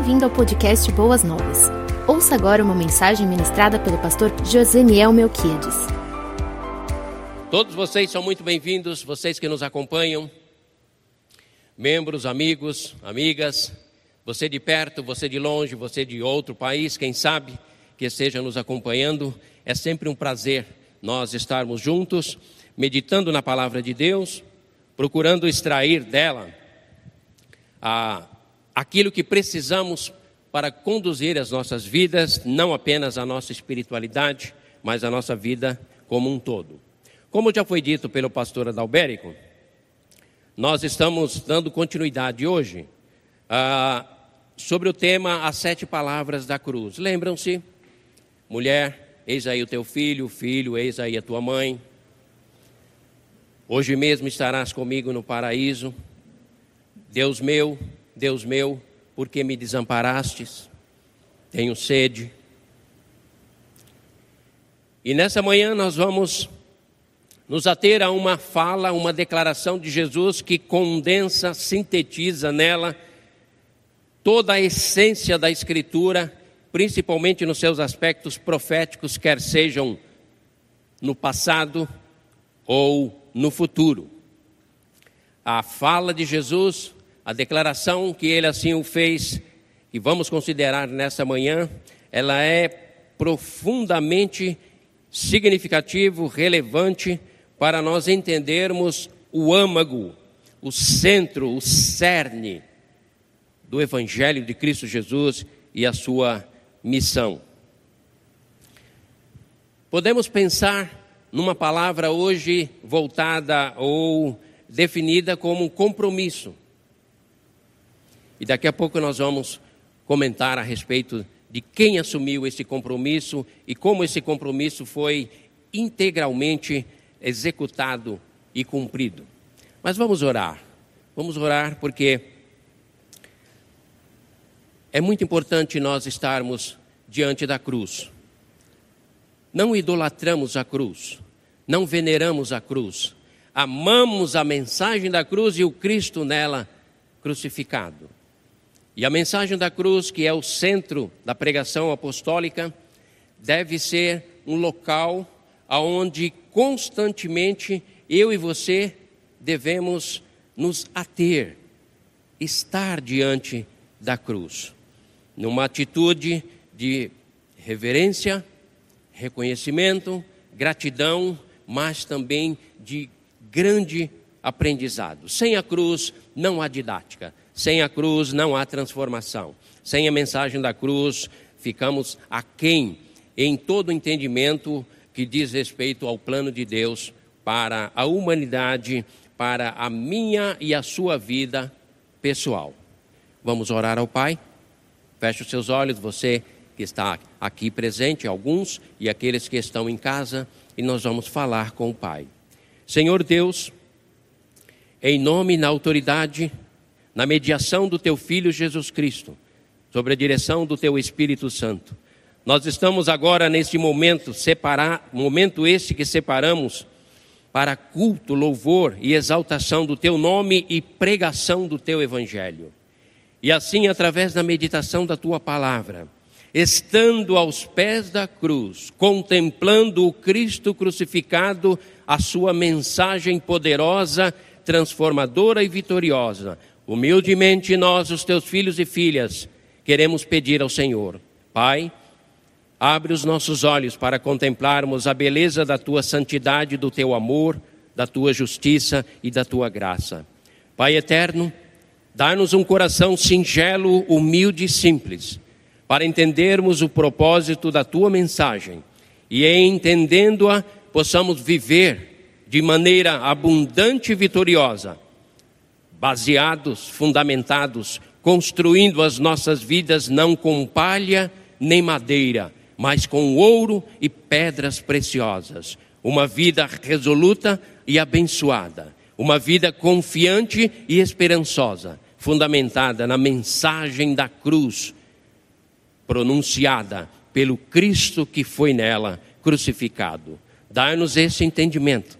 Bem-vindo ao podcast Boas Novas. Ouça agora uma mensagem ministrada pelo pastor Joseniel Melquiades. Todos vocês são muito bem-vindos, vocês que nos acompanham, membros, amigos, amigas, você de perto, você de longe, você de outro país, quem sabe que esteja nos acompanhando, é sempre um prazer nós estarmos juntos, meditando na palavra de Deus, procurando extrair dela a aquilo que precisamos para conduzir as nossas vidas, não apenas a nossa espiritualidade, mas a nossa vida como um todo. Como já foi dito pelo pastor Adalberico, nós estamos dando continuidade hoje ah, sobre o tema As Sete Palavras da Cruz. Lembram-se? Mulher, eis aí o teu filho, filho, eis aí a tua mãe. Hoje mesmo estarás comigo no paraíso. Deus meu, Deus meu, por que me desamparastes? Tenho sede. E nessa manhã nós vamos nos ater a uma fala, uma declaração de Jesus que condensa, sintetiza nela toda a essência da Escritura, principalmente nos seus aspectos proféticos, quer sejam no passado ou no futuro. A fala de Jesus a declaração que ele assim o fez, e vamos considerar nessa manhã, ela é profundamente significativo, relevante para nós entendermos o âmago, o centro, o cerne do evangelho de Cristo Jesus e a sua missão. Podemos pensar numa palavra hoje voltada ou definida como compromisso. E daqui a pouco nós vamos comentar a respeito de quem assumiu esse compromisso e como esse compromisso foi integralmente executado e cumprido. Mas vamos orar. Vamos orar porque é muito importante nós estarmos diante da cruz. Não idolatramos a cruz, não veneramos a cruz, amamos a mensagem da cruz e o Cristo nela crucificado. E a mensagem da cruz, que é o centro da pregação apostólica, deve ser um local aonde constantemente eu e você devemos nos ater, estar diante da cruz, numa atitude de reverência, reconhecimento, gratidão, mas também de grande aprendizado. Sem a cruz não há didática, sem a cruz não há transformação. Sem a mensagem da cruz, ficamos aquém em todo entendimento que diz respeito ao plano de Deus para a humanidade, para a minha e a sua vida pessoal. Vamos orar ao Pai? Feche os seus olhos, você que está aqui presente, alguns, e aqueles que estão em casa, e nós vamos falar com o Pai. Senhor Deus, em nome e na autoridade na mediação do teu Filho Jesus Cristo, sobre a direção do teu Espírito Santo. Nós estamos agora neste momento, separar, momento este que separamos para culto, louvor e exaltação do teu nome e pregação do teu evangelho. E assim, através da meditação da tua palavra, estando aos pés da cruz, contemplando o Cristo crucificado, a sua mensagem poderosa, transformadora e vitoriosa, Humildemente nós, os teus filhos e filhas, queremos pedir ao Senhor, Pai, abre os nossos olhos para contemplarmos a beleza da tua santidade, do teu amor, da tua justiça e da tua graça. Pai eterno, dá-nos um coração singelo, humilde e simples, para entendermos o propósito da tua mensagem e, entendendo-a, possamos viver de maneira abundante e vitoriosa baseados, fundamentados, construindo as nossas vidas não com palha nem madeira, mas com ouro e pedras preciosas. Uma vida resoluta e abençoada, uma vida confiante e esperançosa, fundamentada na mensagem da cruz, pronunciada pelo Cristo que foi nela crucificado. Dá-nos esse entendimento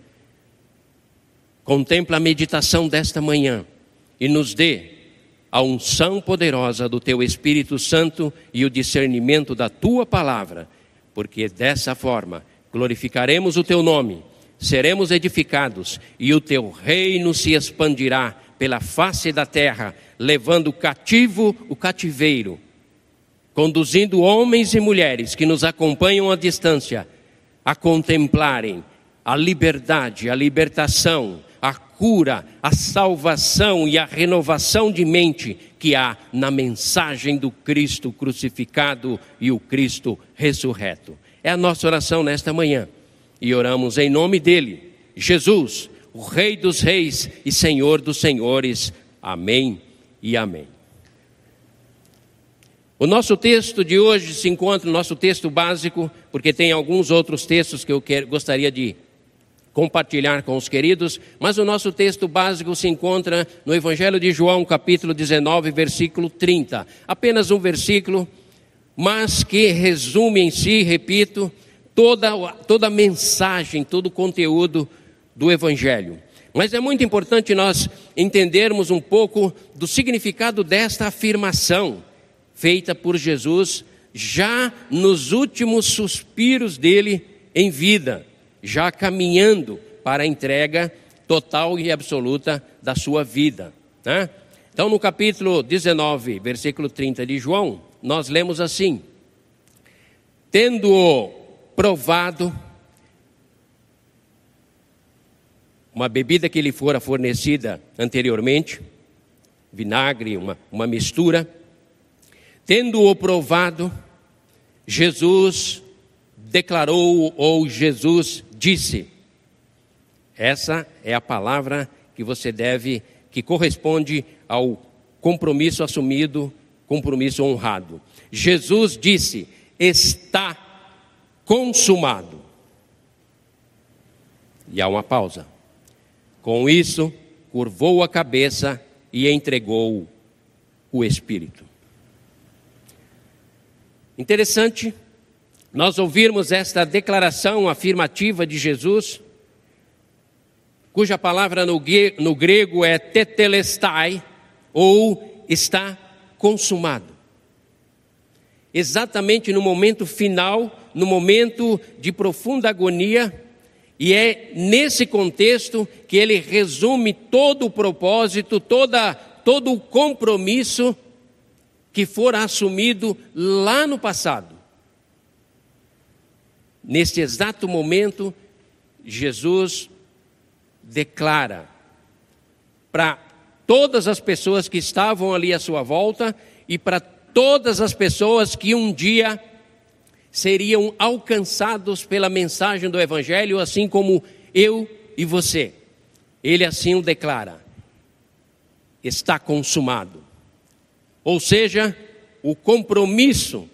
Contempla a meditação desta manhã e nos dê a unção poderosa do teu Espírito Santo e o discernimento da tua palavra, porque dessa forma glorificaremos o teu nome, seremos edificados e o teu reino se expandirá pela face da terra, levando cativo o cativeiro, conduzindo homens e mulheres que nos acompanham à distância a contemplarem a liberdade, a libertação, a cura, a salvação e a renovação de mente que há na mensagem do Cristo crucificado e o Cristo ressurreto. É a nossa oração nesta manhã. E oramos em nome dele, Jesus, o Rei dos Reis e Senhor dos Senhores. Amém e amém. O nosso texto de hoje se encontra no nosso texto básico, porque tem alguns outros textos que eu quer, gostaria de compartilhar com os queridos, mas o nosso texto básico se encontra no Evangelho de João, capítulo 19, versículo 30. Apenas um versículo, mas que resume em si, repito, toda, toda a mensagem, todo o conteúdo do Evangelho. Mas é muito importante nós entendermos um pouco do significado desta afirmação feita por Jesus já nos últimos suspiros dele em vida já caminhando para a entrega total e absoluta da sua vida. Né? Então, no capítulo 19, versículo 30 de João, nós lemos assim: Tendo provado uma bebida que lhe fora fornecida anteriormente, vinagre, uma, uma mistura, tendo-o provado, Jesus declarou, ou Jesus disse. Essa é a palavra que você deve, que corresponde ao compromisso assumido, compromisso honrado. Jesus disse: Está consumado. E há uma pausa. Com isso, curvou a cabeça e entregou o Espírito. Interessante nós ouvirmos esta declaração afirmativa de Jesus, cuja palavra no, grego é tetelestai, ou está consumado. Exatamente no momento final, no momento de profunda agonia, e é nesse contexto que ele resume todo o propósito, toda, todo o compromisso que fora assumido lá no passado Neste exato momento, Jesus declara para todas as pessoas que estavam ali à sua volta e para todas as pessoas que um dia seriam alcançados pela mensagem do Evangelho, assim como eu e você. Ele assim o declara: está consumado. Ou seja, o compromisso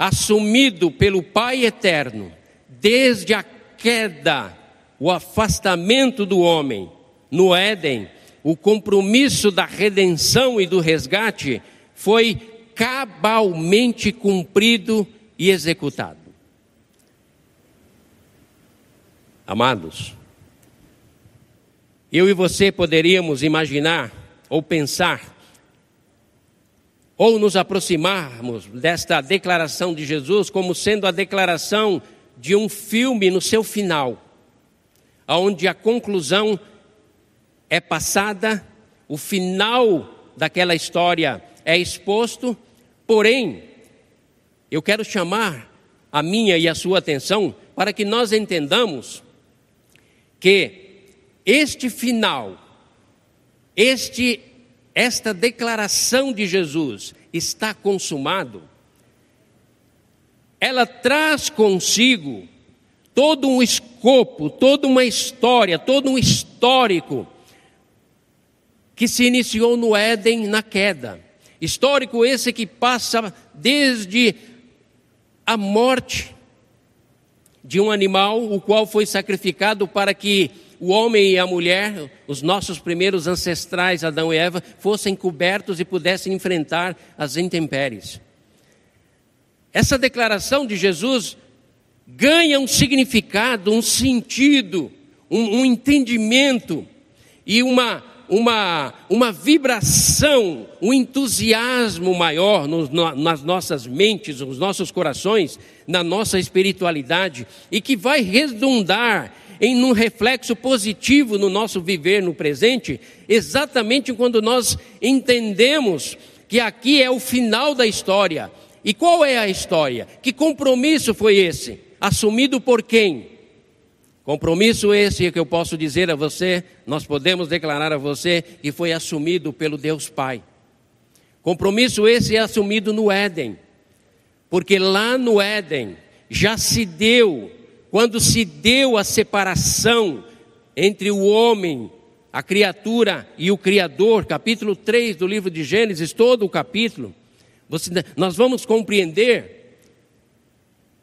assumido pelo Pai eterno, desde a queda, o afastamento do homem no Éden, o compromisso da redenção e do resgate foi cabalmente cumprido e executado. Amados, eu e você poderíamos imaginar ou pensar ou nos aproximarmos desta declaração de Jesus como sendo a declaração de um filme no seu final, onde a conclusão é passada, o final daquela história é exposto, porém, eu quero chamar a minha e a sua atenção para que nós entendamos que este final, este esta declaração de Jesus está consumado, ela traz consigo todo um escopo, toda uma história, todo um histórico que se iniciou no Éden na queda. Histórico esse que passa desde a morte de um animal, o qual foi sacrificado para que o homem e a mulher, os nossos primeiros ancestrais, Adão e Eva, fossem cobertos e pudessem enfrentar as intempéries. Essa declaração de Jesus ganha um significado, um sentido, um, um entendimento e uma, uma, uma vibração, um entusiasmo maior no, no, nas nossas mentes, nos nossos corações, na nossa espiritualidade, e que vai redundar em um reflexo positivo no nosso viver no presente, exatamente quando nós entendemos que aqui é o final da história. E qual é a história? Que compromisso foi esse? Assumido por quem? Compromisso esse que eu posso dizer a você, nós podemos declarar a você que foi assumido pelo Deus Pai. Compromisso esse é assumido no Éden, porque lá no Éden já se deu, quando se deu a separação entre o homem, a criatura e o Criador, capítulo 3 do livro de Gênesis, todo o capítulo, você, nós vamos compreender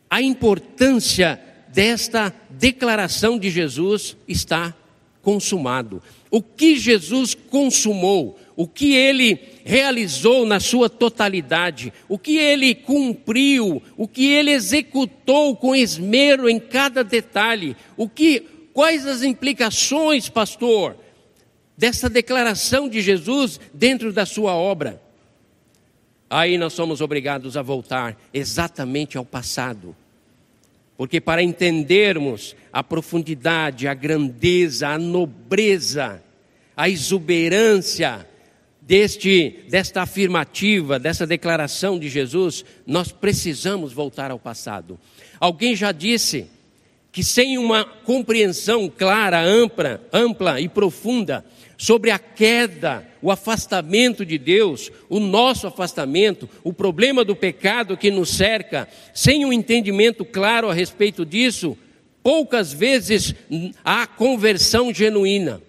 a importância desta declaração de Jesus está consumado. O que Jesus consumou, o que ele realizou na sua totalidade, o que ele cumpriu, o que ele executou com esmero em cada detalhe, o que quais as implicações, pastor, dessa declaração de Jesus dentro da sua obra? Aí nós somos obrigados a voltar exatamente ao passado porque para entendermos a profundidade, a grandeza, a nobreza, a exuberância deste, desta afirmativa, dessa declaração de Jesus, nós precisamos voltar ao passado. Alguém já disse que sem uma compreensão clara, ampla, ampla e profunda sobre a queda, o afastamento de Deus, o nosso afastamento, o problema do pecado que nos cerca, sem um entendimento claro a respeito disso, poucas vezes há conversão genuína.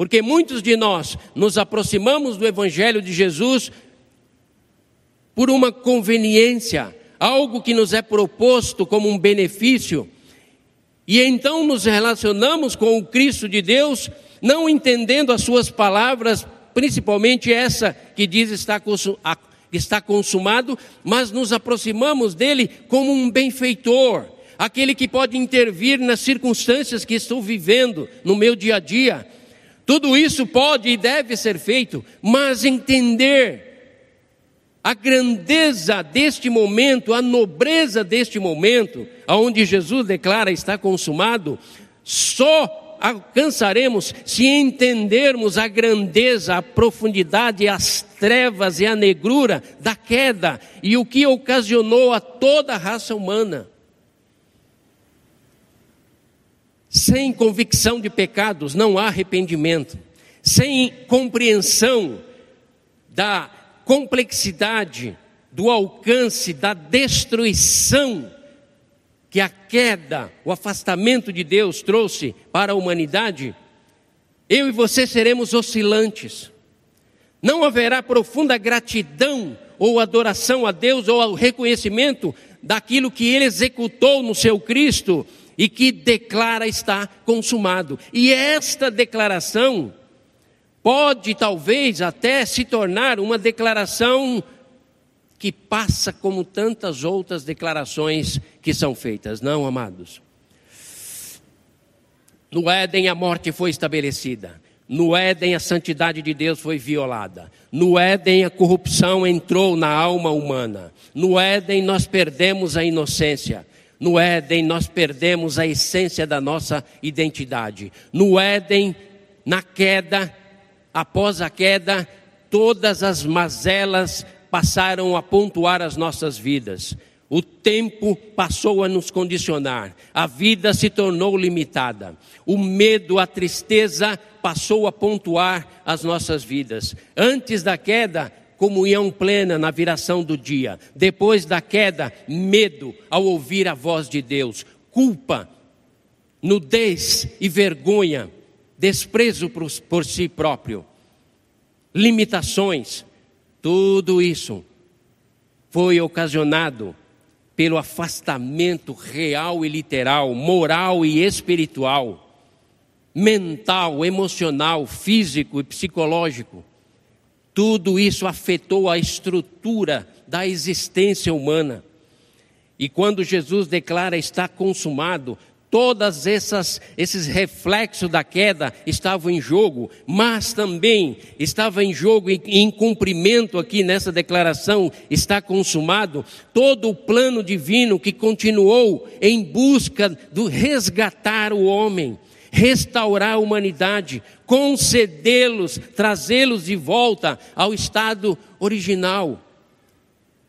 Porque muitos de nós nos aproximamos do Evangelho de Jesus por uma conveniência, algo que nos é proposto como um benefício, e então nos relacionamos com o Cristo de Deus não entendendo as suas palavras, principalmente essa que diz está, está consumado, mas nos aproximamos dele como um benfeitor, aquele que pode intervir nas circunstâncias que estou vivendo no meu dia a dia. Tudo isso pode e deve ser feito, mas entender a grandeza deste momento, a nobreza deste momento, aonde Jesus declara está consumado, só alcançaremos se entendermos a grandeza, a profundidade, as trevas e a negrura da queda e o que ocasionou a toda a raça humana. Sem convicção de pecados não há arrependimento. Sem compreensão da complexidade, do alcance, da destruição que a queda, o afastamento de Deus trouxe para a humanidade, eu e você seremos oscilantes. Não haverá profunda gratidão ou adoração a Deus ou ao reconhecimento daquilo que ele executou no seu Cristo e que declara está consumado. E esta declaração pode talvez até se tornar uma declaração que passa como tantas outras declarações que são feitas. Não, amados. No Éden a morte foi estabelecida. No Éden a santidade de Deus foi violada. No Éden a corrupção entrou na alma humana. No Éden nós perdemos a inocência. No Éden nós perdemos a essência da nossa identidade. No Éden, na queda, após a queda, todas as mazelas passaram a pontuar as nossas vidas. O tempo passou a nos condicionar, a vida se tornou limitada, o medo, a tristeza passou a pontuar as nossas vidas. Antes da queda, comunhão plena na viração do dia. Depois da queda, medo ao ouvir a voz de Deus, culpa, nudez e vergonha, desprezo por, por si próprio, limitações, tudo isso foi ocasionado pelo afastamento real e literal, moral e espiritual, mental, emocional, físico e psicológico. Tudo isso afetou a estrutura da existência humana. E quando Jesus declara está consumado, Todas essas esses reflexos da queda estavam em jogo, mas também estava em jogo e em cumprimento aqui nessa declaração está consumado todo o plano divino que continuou em busca do resgatar o homem, restaurar a humanidade, concedê-los, trazê-los de volta ao estado original.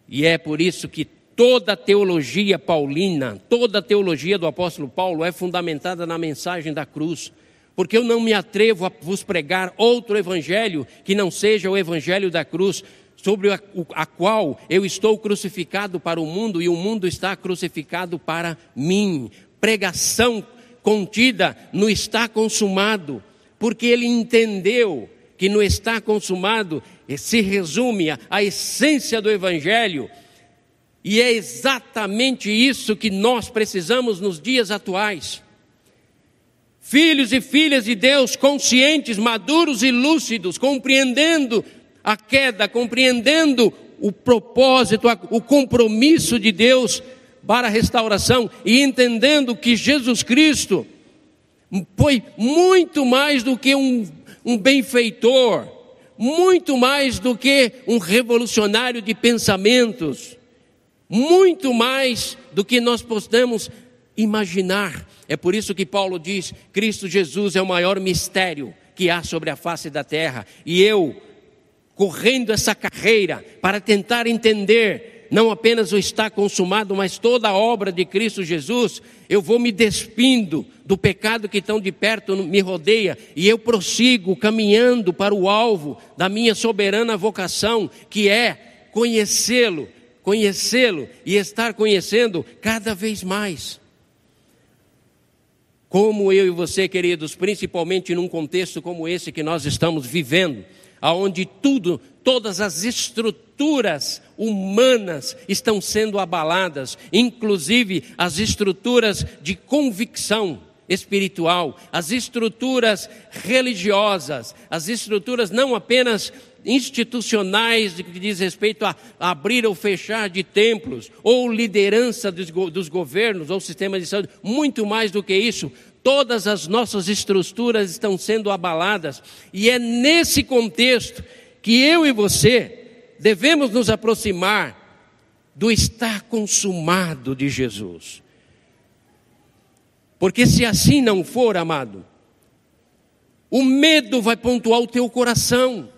E é por isso que Toda a teologia paulina, toda a teologia do apóstolo Paulo é fundamentada na mensagem da cruz. Porque eu não me atrevo a vos pregar outro evangelho que não seja o evangelho da cruz, sobre a, a, qual eu estou crucificado para o mundo e o mundo está crucificado para mim. Pregação contida no está consumado, porque ele entendeu que no está consumado se resume a, a essência do evangelho e é exatamente isso que nós precisamos nos dias atuais. Filhos e filhas de Deus conscientes, maduros e lúcidos, compreendendo a queda, compreendendo o propósito, o compromisso de Deus para a restauração e entendendo que Jesus Cristo foi muito mais do que um, um benfeitor, muito mais do que um revolucionário de pensamentos muito mais do que nós podemos imaginar. É por isso que Paulo diz: Cristo Jesus é o maior mistério que há sobre a face da terra. E eu, correndo essa carreira para tentar entender não apenas o está consumado, mas toda a obra de Cristo Jesus, eu vou me despindo do pecado que tão de perto me rodeia e eu prossigo caminhando para o alvo da minha soberana vocação, que é conhecê-lo conhecê-lo e estar conhecendo cada vez mais. Como eu e você, queridos, principalmente num contexto como esse que nós estamos vivendo, aonde tudo, todas as estruturas humanas estão sendo abaladas, inclusive as estruturas de convicção espiritual, as estruturas religiosas, as estruturas não apenas institucionais que diz respeito a abrir ou fechar de templos, ou liderança dos, dos governos, ou sistemas de saúde, muito mais do que isso. Todas as nossas estruturas estão sendo abaladas, e é nesse contexto que eu e você devemos nos aproximar do estar consumado de Jesus. Porque se assim não for, amado, o medo vai pontuar o teu coração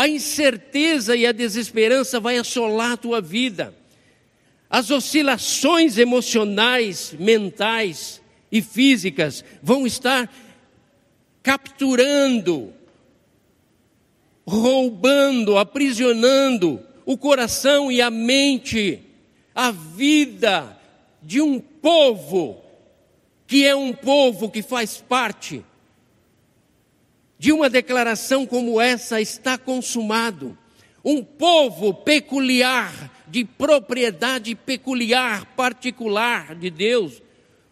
a incerteza e a desesperança vai assolar a tua vida. As oscilações emocionais, mentais e físicas vão estar capturando, roubando, aprisionando o coração e a mente, a vida de um povo que é um povo que faz parte de uma declaração como essa está consumado. Um povo peculiar, de propriedade peculiar, particular de Deus.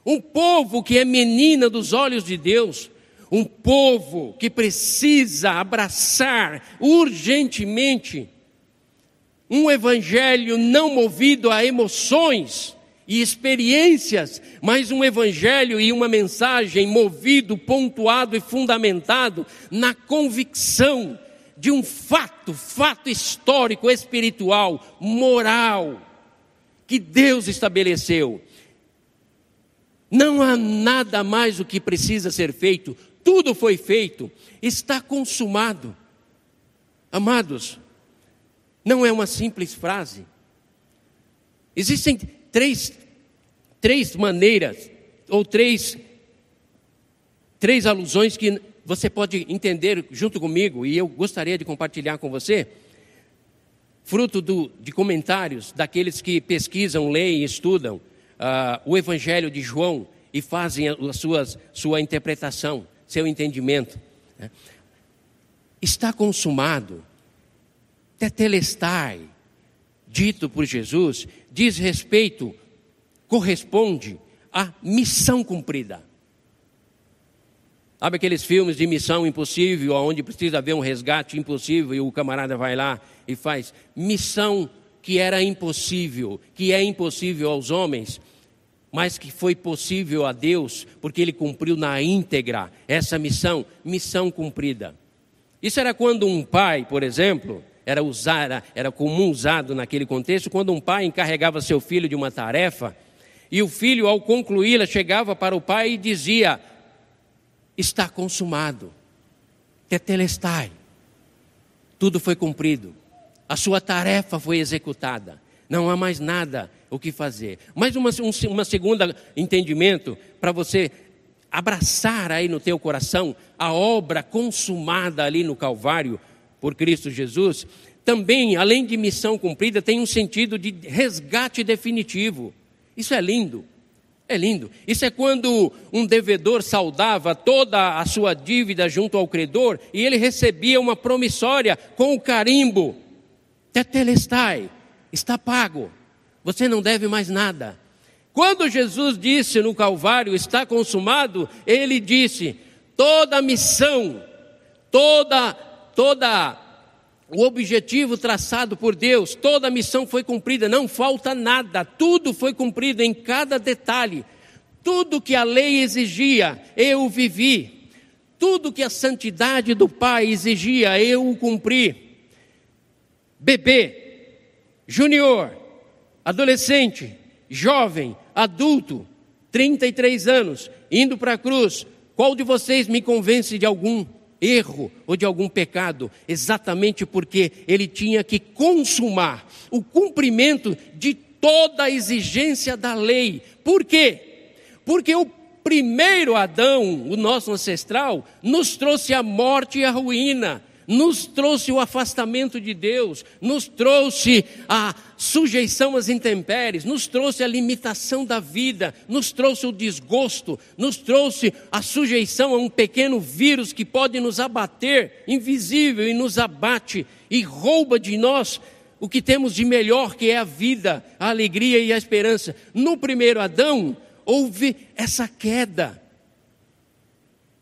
Um povo que é menina dos olhos de Deus. Um povo que precisa abraçar urgentemente um evangelho não movido a emoções, e experiências, mas um evangelho e uma mensagem movido, pontuado e fundamentado na convicção de um fato, fato histórico, espiritual, moral, que Deus estabeleceu. Não há nada mais o que precisa ser feito, tudo foi feito, está consumado. Amados, não é uma simples frase. Existem três, três maneiras, ou três, três alusões que você pode entender junto comigo, e eu gostaria de compartilhar com você, fruto do, de comentários daqueles que pesquisam, leem estudam uh, o Evangelho de João e fazem a suas, sua interpretação, seu entendimento. Né? Está consumado, tetelestai, dito por Jesus diz respeito, corresponde à missão cumprida. Sabe aqueles filmes de missão impossível, onde precisa haver um resgate impossível e o camarada vai lá e faz? Missão que era impossível, que é impossível aos homens, mas que foi possível a Deus porque ele cumpriu na íntegra essa missão, missão cumprida. Isso era quando um pai, por exemplo, era usar, era comum usado naquele contexto, quando um pai encarregava seu filho de uma tarefa, e o filho, ao concluí-la, chegava para o pai e dizia: Está consumado, tetelestai, tudo foi cumprido, a sua tarefa foi executada, não há mais nada o que fazer. Mais uma, um, uma segunda entendimento para você abraçar aí no teu coração a obra consumada ali no Calvário por Cristo Jesus, também, além de missão cumprida, tem um sentido de resgate definitivo. Isso é lindo. É lindo. Isso é quando um devedor saudava toda a sua dívida junto ao credor e ele recebia uma promissória com o carimbo: Tetelestai, está pago. Você não deve mais nada. Quando Jesus disse no Calvário, está consumado, ele disse: toda a missão, toda, toda o objetivo traçado por Deus, toda a missão foi cumprida, não falta nada, tudo foi cumprido em cada detalhe. Tudo que a lei exigia, eu vivi. Tudo que a santidade do Pai exigia, eu o cumpri. Bebê, junior, adolescente, jovem, adulto, 33 anos, indo para a cruz, qual de vocês me convence de algum erro ou de algum pecado? Exatamente porque ele tinha que consumar o cumprimento de toda a exigência da lei. Por quê? Porque o primeiro Adão, o nosso ancestral, nos trouxe a morte e a ruína nos trouxe o afastamento de Deus, nos trouxe a sujeição às intempéries, nos trouxe a limitação da vida, nos trouxe o desgosto, nos trouxe a sujeição a um pequeno vírus que pode nos abater, invisível, e nos abate e rouba de nós o que temos de melhor, que é a vida, a alegria e a esperança. No primeiro Adão, houve essa queda.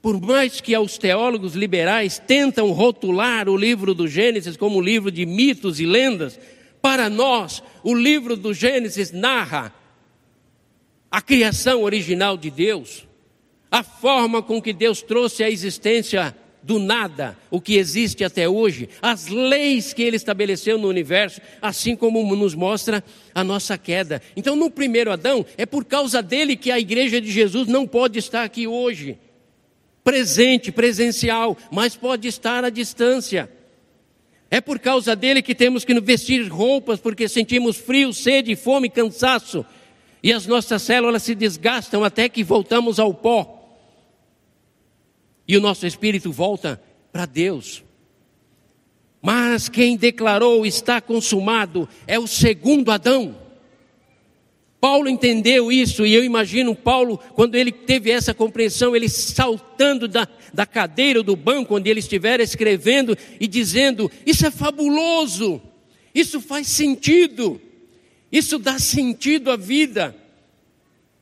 Por mais que os teólogos liberais tentam rotular o livro do Gênesis como livro de mitos e lendas, para nós, o livro do Gênesis narra a criação original de Deus, a forma com que Deus trouxe à existência do nada o que existe até hoje, as leis que ele estabeleceu no universo, assim como nos mostra a nossa queda. Então, no primeiro Adão, é por causa dele que a igreja de Jesus não pode estar aqui hoje presente, presencial, mas pode estar à distância. É por causa dele que temos que vestir roupas, porque sentimos frio, sede, fome, cansaço. E as nossas células se desgastam até que voltamos ao pó. E o nosso espírito volta para Deus. Mas quem declarou está consumado é o segundo Adão. Paulo entendeu isso, e eu imagino Paulo, quando ele teve essa compreensão, ele saltando da, da cadeira do banco onde ele estivera escrevendo e dizendo: Isso é fabuloso, isso faz sentido, isso dá sentido à vida.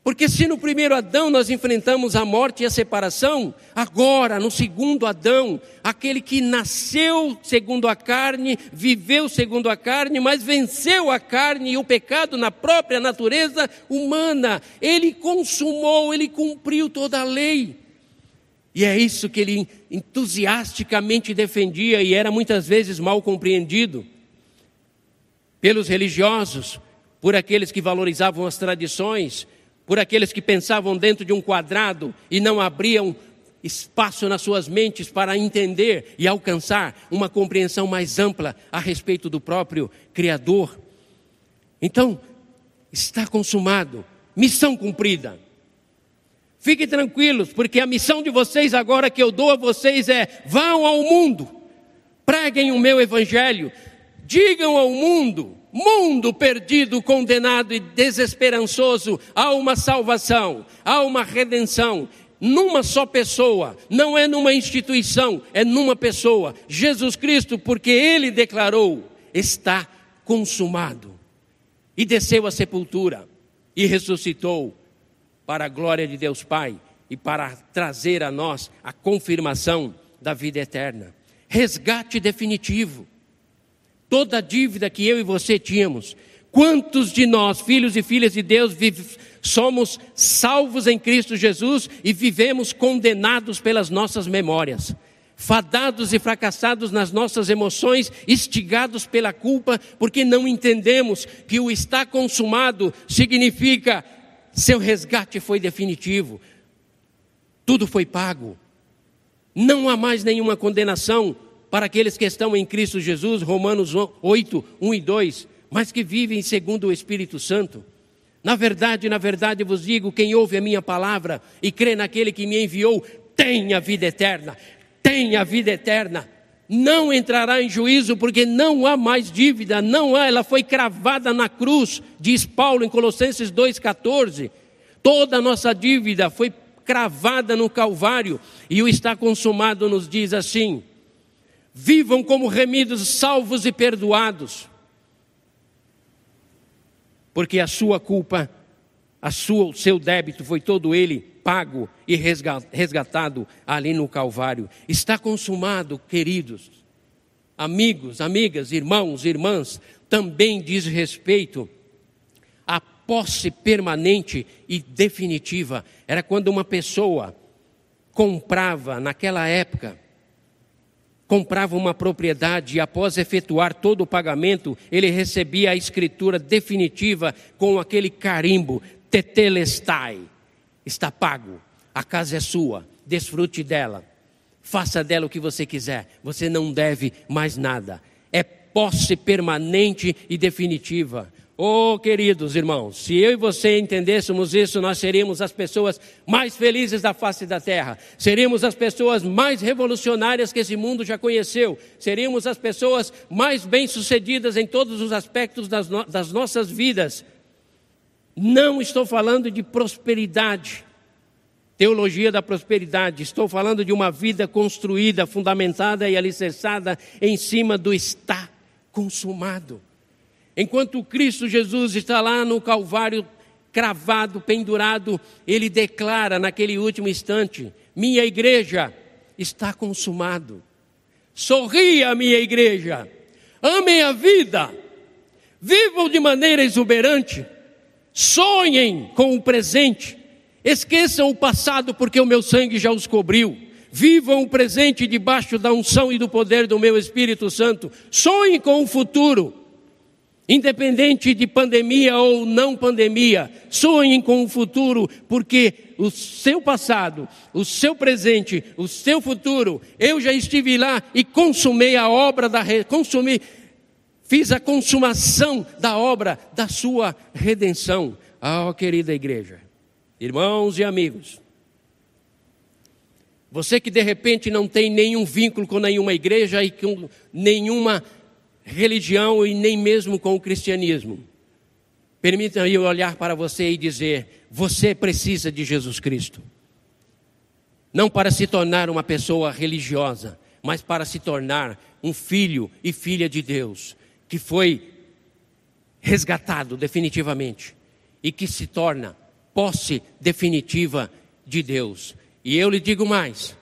Porque se no primeiro Adão nós enfrentamos a morte e a separação, agora, no segundo Adão, aquele que nasceu segundo a carne, viveu segundo a carne, mas venceu a carne e o pecado na própria natureza humana, ele consumou, ele cumpriu toda a lei. E é isso que ele entusiasticamente defendia e era muitas vezes mal compreendido pelos religiosos, por aqueles que valorizavam as tradições, por aqueles que pensavam dentro de um quadrado e não abriam espaço nas suas mentes para entender e alcançar uma compreensão mais ampla a respeito do próprio Criador. Então, está consumado, missão cumprida. Fiquem tranquilos, porque a missão de vocês agora que eu dou a vocês é: vão ao mundo, preguem o meu evangelho, digam ao mundo mundo perdido, condenado e desesperançoso, há uma salvação, há uma redenção, numa só pessoa, não é numa instituição, é numa pessoa, Jesus Cristo, porque ele declarou: está consumado. E desceu à sepultura e ressuscitou para a glória de Deus Pai e para trazer a nós a confirmação da vida eterna. Resgate definitivo toda a dívida que eu e você tínhamos. Quantos de nós, filhos e filhas de Deus, Somos salvos em Cristo Jesus e vivemos condenados pelas nossas memórias? Fadados e fracassados nas nossas emoções, instigados pela culpa, porque não entendemos que o está consumado significa seu resgate foi definitivo, tudo foi pago, não há mais nenhuma condenação para aqueles que estão em Cristo Jesus, Romanos 8, 1 e 2, mas que vivem segundo o Espírito Santo. Na verdade, na verdade vos digo: quem ouve a minha palavra e crê naquele que me enviou, tem a vida eterna tem a vida eterna. Não entrará em juízo, porque não há mais dívida, não há, ela foi cravada na cruz, diz Paulo em Colossenses 2,14. Toda a nossa dívida foi cravada no Calvário, e o está consumado nos diz assim: vivam como remidos, salvos e perdoados, porque a sua culpa, a sua, o seu débito foi todo ele pago e resgatado ali no Calvário. Está consumado, queridos, amigos, amigas, irmãos, irmãs, também diz respeito à posse permanente e definitiva. Era quando uma pessoa comprava, naquela época, comprava uma propriedade e após efetuar todo o pagamento, ele recebia a escritura definitiva com aquele carimbo, tetelestai está pago, a casa é sua, desfrute dela, faça dela o que você quiser, você não deve mais nada, é posse permanente e definitiva. Oh, queridos irmãos, se eu e você entendêssemos isso, nós seríamos as pessoas mais felizes da face da terra, seríamos as pessoas mais revolucionárias que esse mundo já conheceu, seríamos as pessoas mais bem-sucedidas em todos os aspectos das, no das nossas vidas. Não estou falando de prosperidade, teologia da prosperidade. Estou falando de uma vida construída, fundamentada e alicerçada em cima do está consumado. Enquanto Cristo Jesus está lá no Calvário, cravado, pendurado, ele declara naquele último instante: Minha igreja está consumado. Sorria, minha igreja. Amem a vida. Vivam de maneira exuberante Sonhem com o presente. Esqueçam o passado, porque o meu sangue já os cobriu. Vivam o presente debaixo da unção e do poder do meu Espírito Santo. Sonhem com o futuro. Independente de pandemia ou não pandemia, sonhem com o futuro, porque o seu passado, o seu presente, o seu futuro, eu já estive lá e consumei a obra da consumi fiz a consumação da obra da sua redenção. Ah, oh, querida igreja, irmãos e amigos, você que de repente não tem nenhum vínculo com nenhuma igreja e com nenhuma religião e nem mesmo com o cristianismo, permita-me olhar para você e dizer: você precisa de Jesus Cristo. Não para se tornar uma pessoa religiosa, mas para se tornar um filho e filha de Deus que foi resgatado definitivamente e que se torna posse definitiva de Deus. E eu lhe digo mais: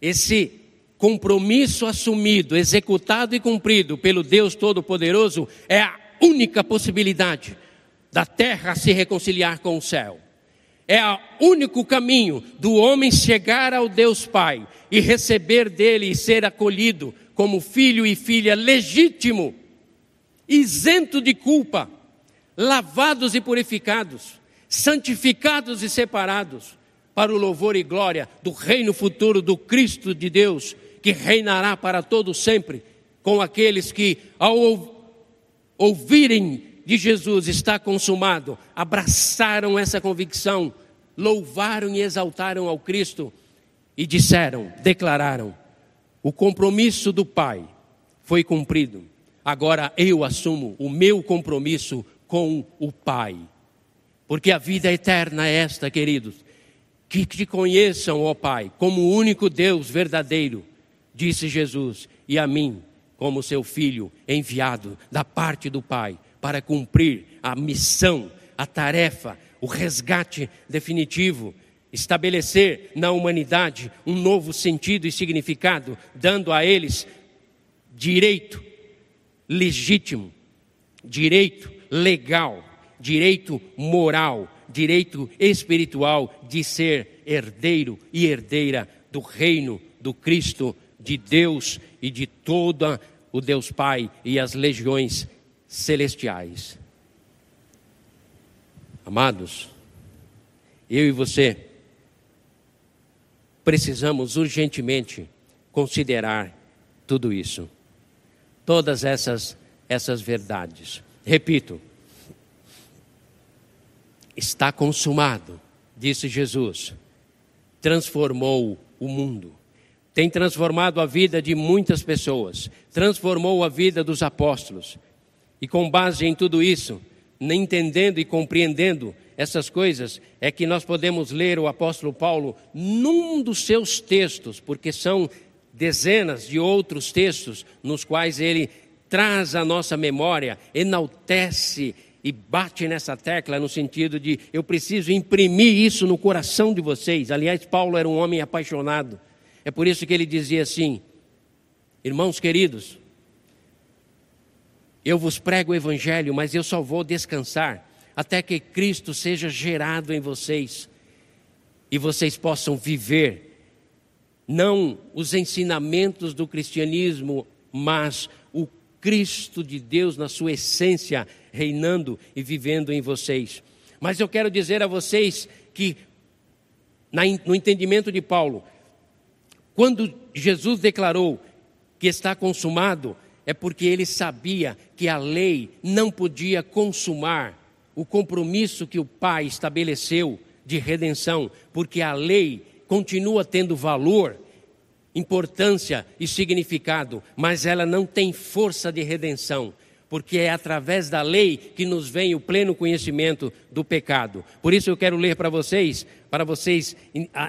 esse compromisso assumido, executado e cumprido pelo Deus Todo-Poderoso é a única possibilidade da terra se reconciliar com o céu. É o único caminho do homem chegar ao Deus Pai e receber dele e ser acolhido como filho e filha legítimo isento de culpa, lavados e purificados, santificados e separados, para o louvor e glória do reino futuro do Cristo de Deus, que reinará para todo sempre, com aqueles que, ao ouvirem de Jesus está consumado, abraçaram essa convicção, louvaram e exaltaram ao Cristo e disseram, declararam: o compromisso do Pai foi cumprido agora eu assumo o meu compromisso com o Pai. Porque a vida eterna é esta, queridos. Que te conheçam, ó Pai, como o único Deus verdadeiro, disse Jesus, e a mim, como seu filho enviado da parte do Pai, para cumprir a missão, a tarefa, o resgate definitivo, estabelecer na humanidade um novo sentido e significado, dando a eles direito legítimo, direito legal, direito moral, direito espiritual de ser herdeiro e herdeira do reino do Cristo, de Deus e de toda o Deus Pai e as legiões celestiais. Amados, eu e você precisamos urgentemente considerar tudo isso, todas essas essas verdades. Repito, está consumado, disse Jesus. Transformou o mundo. Tem transformado a vida de muitas pessoas, transformou a vida dos apóstolos. E com base em tudo isso, entendendo e compreendendo essas coisas, é que nós podemos ler o apóstolo Paulo num dos seus textos, porque são dezenas de outros textos nos quais ele traz à nossa memória, enaltece e bate nessa tecla no sentido de eu preciso imprimir isso no coração de vocês. Aliás, Paulo era um homem apaixonado. É por isso que ele dizia assim: Irmãos queridos, eu vos prego o evangelho, mas eu só vou descansar até que Cristo seja gerado em vocês e vocês possam viver não os ensinamentos do cristianismo, mas o Cristo de Deus na sua essência reinando e vivendo em vocês. Mas eu quero dizer a vocês que, no entendimento de Paulo, quando Jesus declarou que está consumado, é porque ele sabia que a lei não podia consumar o compromisso que o Pai estabeleceu de redenção, porque a lei continua tendo valor importância e significado, mas ela não tem força de redenção, porque é através da lei que nos vem o pleno conhecimento do pecado. Por isso eu quero ler para vocês, para vocês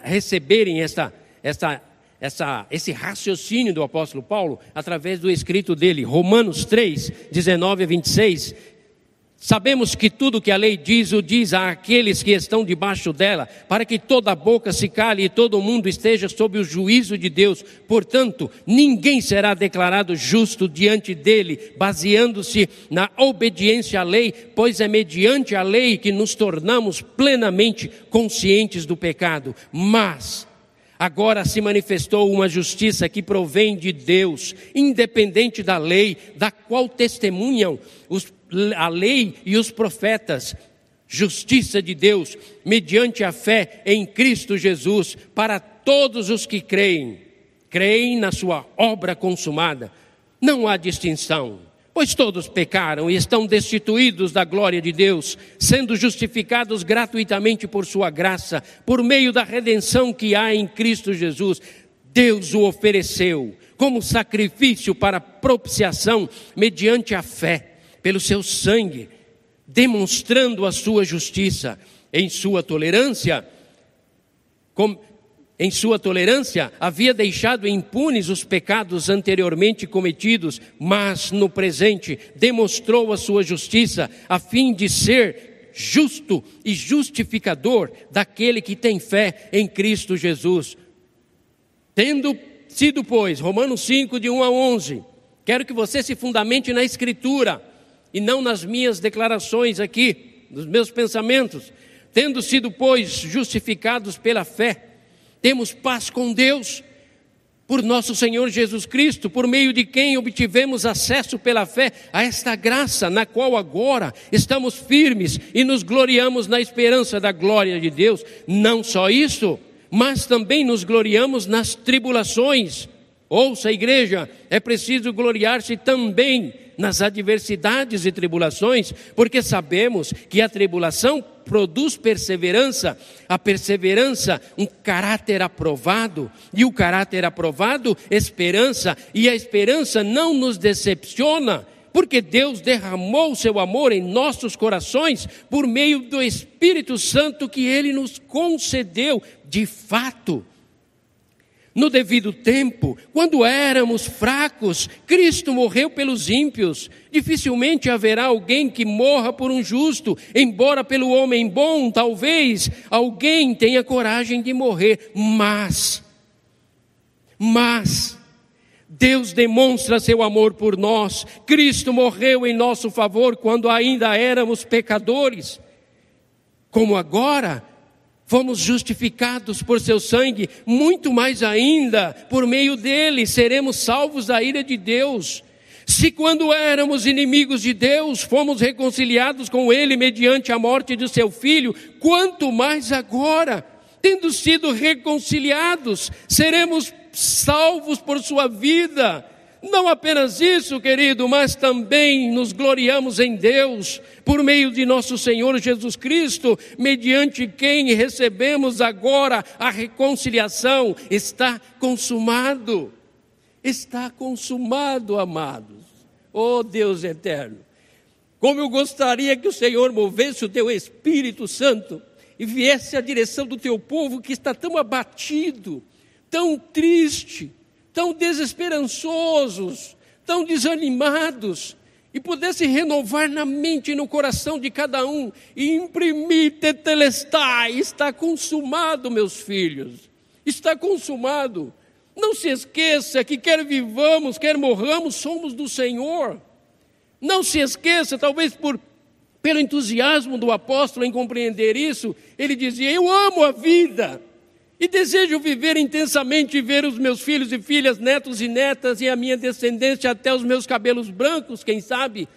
receberem esta, esta, essa, esse raciocínio do apóstolo Paulo através do escrito dele, Romanos 3, 19 a 26, Sabemos que tudo que a lei diz, o diz àqueles que estão debaixo dela, para que toda boca se cale e todo mundo esteja sob o juízo de Deus. Portanto, ninguém será declarado justo diante dele, baseando-se na obediência à lei, pois é mediante a lei que nos tornamos plenamente conscientes do pecado. Mas, Agora se manifestou uma justiça que provém de Deus, independente da lei, da qual testemunham os a lei e os profetas, justiça de Deus, mediante a fé em Cristo Jesus, para todos os que creem, creem na sua obra consumada. Não há distinção, pois todos pecaram e estão destituídos da glória de Deus, sendo justificados gratuitamente por sua graça, por meio da redenção que há em Cristo Jesus. Deus o ofereceu como sacrifício para propiciação mediante a fé pelo seu sangue, demonstrando a sua justiça em sua tolerância, em sua tolerância, havia deixado impunes os pecados anteriormente cometidos, mas no presente demonstrou a sua justiça, a fim de ser justo e justificador daquele que tem fé em Cristo Jesus. Tendo sido, pois, Romanos 5, de 1 a 11, quero que você se fundamente na Escritura e não nas minhas declarações aqui, nos meus pensamentos. Tendo sido, pois, justificados pela fé, temos paz com Deus por nosso Senhor Jesus Cristo, por meio de quem obtivemos acesso pela fé a esta graça, na qual agora estamos firmes e nos gloriamos na esperança da glória de Deus. Não só isso, mas também nos gloriamos nas tribulações. Ouça, igreja, é preciso gloriar-se também nas adversidades e tribulações, porque sabemos que a tribulação produz perseverança, a perseverança, um caráter aprovado, e o caráter aprovado, esperança, e a esperança não nos decepciona, porque Deus derramou seu amor em nossos corações por meio do Espírito Santo que ele nos concedeu, de fato no devido tempo, quando éramos fracos, Cristo morreu pelos ímpios. Dificilmente haverá alguém que morra por um justo, embora pelo homem bom, talvez alguém tenha coragem de morrer, mas, mas, Deus demonstra seu amor por nós. Cristo morreu em nosso favor quando ainda éramos pecadores. como agora fomos justificados por seu sangue, muito mais ainda, por meio dele, seremos salvos da ira de Deus. Se quando éramos inimigos de Deus, fomos reconciliados com ele mediante a morte de seu filho, quanto mais agora, tendo sido reconciliados, seremos salvos por sua vida. Não apenas isso, querido, mas também nos gloriamos em Deus, por meio de nosso Senhor Jesus Cristo, mediante quem recebemos agora a reconciliação. Está consumado. Está consumado, amados. Oh Deus eterno. Como eu gostaria que o Senhor movesse o teu Espírito Santo e viesse à direção do teu povo que está tão abatido, tão triste, tão desesperançosos, tão desanimados, e pudesse renovar na mente e no coração de cada um e imprimir tetelestai, está consumado, meus filhos, está consumado. Não se esqueça que quer vivamos, quer morramos, somos do Senhor. Não se esqueça, talvez por pelo entusiasmo do apóstolo em compreender isso, ele dizia: Eu amo a vida. E desejo viver intensamente e ver os meus filhos e filhas, netos e netas e a minha descendência até os meus cabelos brancos, quem sabe.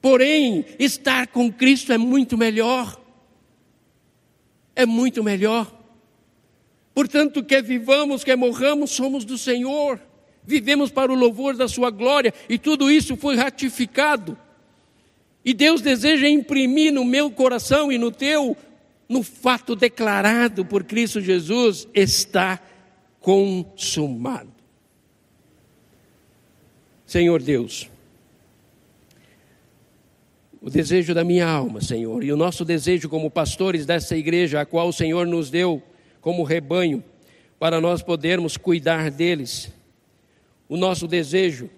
Porém, estar com Cristo é muito melhor. É muito melhor. Portanto, quer vivamos, quer morramos, somos do Senhor. Vivemos para o louvor da Sua glória e tudo isso foi ratificado. E Deus deseja imprimir no meu coração e no teu no fato declarado por Cristo Jesus, está consumado. Senhor Deus, o desejo da minha alma, Senhor, e o nosso desejo como pastores dessa igreja, a qual o Senhor nos deu como rebanho, para nós podermos cuidar deles. O nosso desejo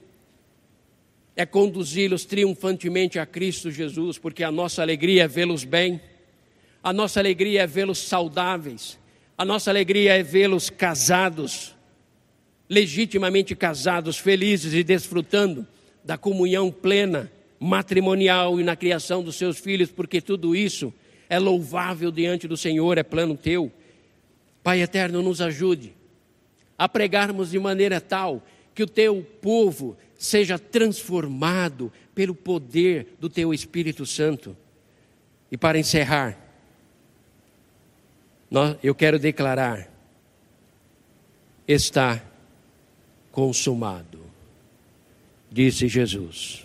é conduzi-los triunfantemente a Cristo Jesus, porque a nossa alegria é vê-los bem a nossa alegria é vê-los saudáveis. A nossa alegria é vê-los casados, legitimamente casados, felizes e desfrutando da comunhão plena, matrimonial e na criação dos seus filhos, porque tudo isso é louvável diante do Senhor, é plano teu. Pai eterno, nos ajude a pregarmos de maneira tal que o teu povo seja transformado pelo poder do teu Espírito Santo. E para encerrar, eu quero declarar: está consumado, disse Jesus.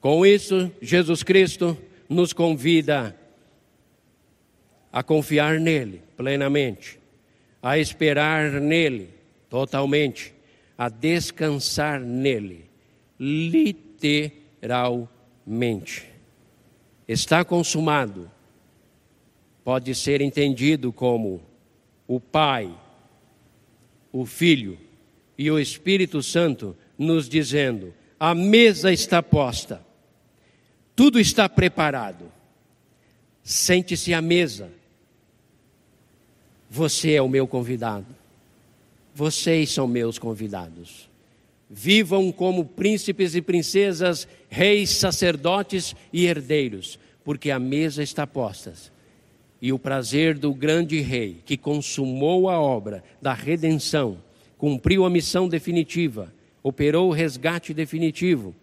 Com isso, Jesus Cristo nos convida a confiar nele plenamente, a esperar nele totalmente, a descansar nele, literalmente. Está consumado pode ser entendido como o Pai, o Filho e o Espírito Santo nos dizendo: a mesa está posta, tudo está preparado, sente-se à mesa. Você é o meu convidado, vocês são meus convidados. Vivam como príncipes e princesas, reis, sacerdotes e herdeiros, porque a mesa está posta e o prazer do grande rei, que consumou a obra da redenção, cumpriu a missão definitiva, operou o resgate definitivo,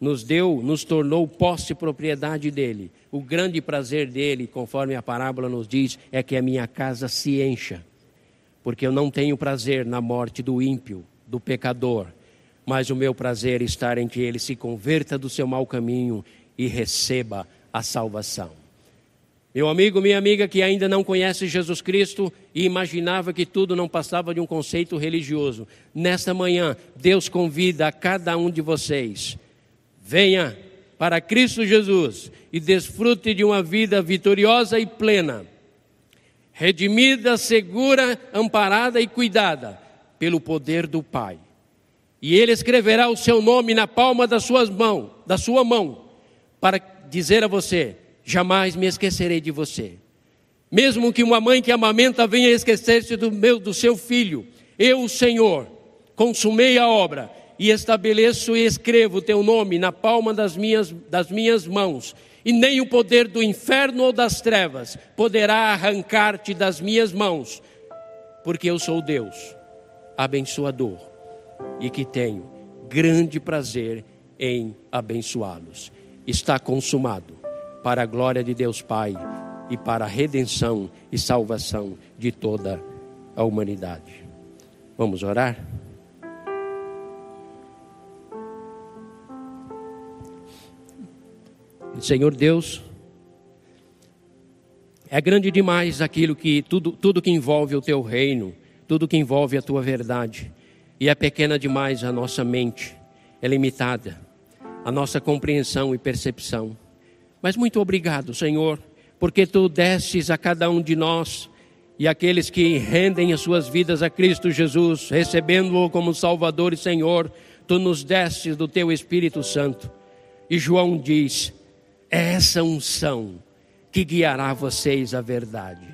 nos deu, nos tornou posse e propriedade dele. O grande prazer dele, conforme a parábola nos diz, é que a minha casa se encha, porque eu não tenho prazer na morte do ímpio, do pecador, mas o meu prazer está em que ele se converta do seu mau caminho e receba a salvação. Meu amigo, minha amiga que ainda não conhece Jesus Cristo e imaginava que tudo não passava de um conceito religioso, nesta manhã, Deus convida a cada um de vocês: venha para Cristo Jesus e desfrute de uma vida vitoriosa e plena, redimida, segura, amparada e cuidada pelo poder do Pai. E Ele escreverá o seu nome na palma das suas mãos, da sua mão, para dizer a você: jamais me esquecerei de você. Mesmo que uma mãe que amamenta venha esquecer-se do meu do seu filho, eu, Senhor, consumei a obra e estabeleço e escrevo o teu nome na palma das minhas, das minhas mãos, e nem o poder do inferno ou das trevas poderá arrancar-te das minhas mãos, porque eu sou Deus, abençoador, e que tenho grande prazer em abençoá-los. Está consumado, para a glória de Deus Pai e para a redenção e salvação de toda a humanidade. Vamos orar? Senhor Deus, é grande demais aquilo que tudo, tudo que envolve o teu reino, tudo que envolve a tua verdade, e é pequena demais a nossa mente, é limitada, a nossa compreensão e percepção. Mas muito obrigado, Senhor, porque tu desces a cada um de nós e aqueles que rendem as suas vidas a Cristo Jesus, recebendo-o como Salvador e Senhor, tu nos desces do teu Espírito Santo. E João diz: é essa unção que guiará vocês à verdade.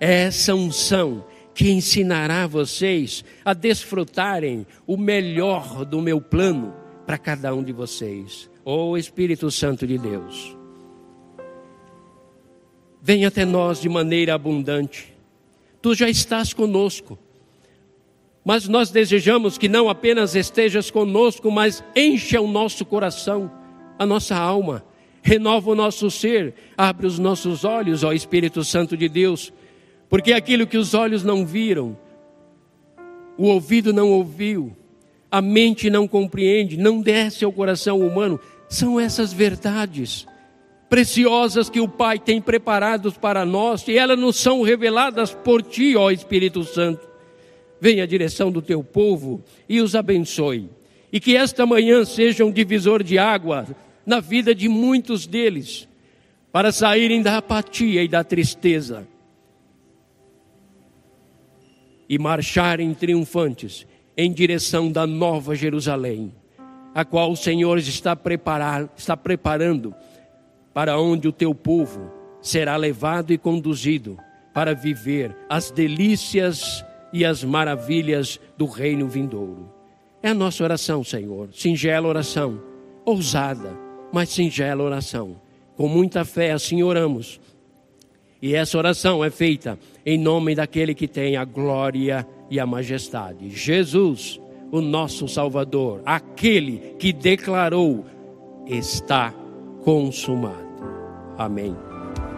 É essa unção que ensinará vocês a desfrutarem o melhor do meu plano para cada um de vocês. Oh Espírito Santo de Deus, vem até nós de maneira abundante. Tu já estás conosco. Mas nós desejamos que não apenas estejas conosco, mas encha o nosso coração, a nossa alma renova o nosso ser, abre os nossos olhos, ó Espírito Santo de Deus, porque aquilo que os olhos não viram, o ouvido não ouviu, a mente não compreende, não desce ao coração humano, são essas verdades preciosas que o Pai tem preparadas para nós e elas nos são reveladas por Ti, ó Espírito Santo. Venha a direção do Teu povo e os abençoe. E que esta manhã seja um divisor de água na vida de muitos deles, para saírem da apatia e da tristeza e marcharem triunfantes em direção da nova Jerusalém, a qual o Senhor está, preparar, está preparando para onde o teu povo será levado e conduzido para viver as delícias e as maravilhas do reino vindouro. É a nossa oração, Senhor, singela oração, ousada mas singela oração. Com muita fé assim oramos. E essa oração é feita em nome daquele que tem a glória e a majestade. Jesus, o nosso Salvador, aquele que declarou: está consumado. Amém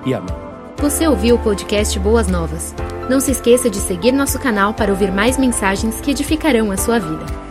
e amém. Você ouviu o podcast Boas Novas? Não se esqueça de seguir nosso canal para ouvir mais mensagens que edificarão a sua vida.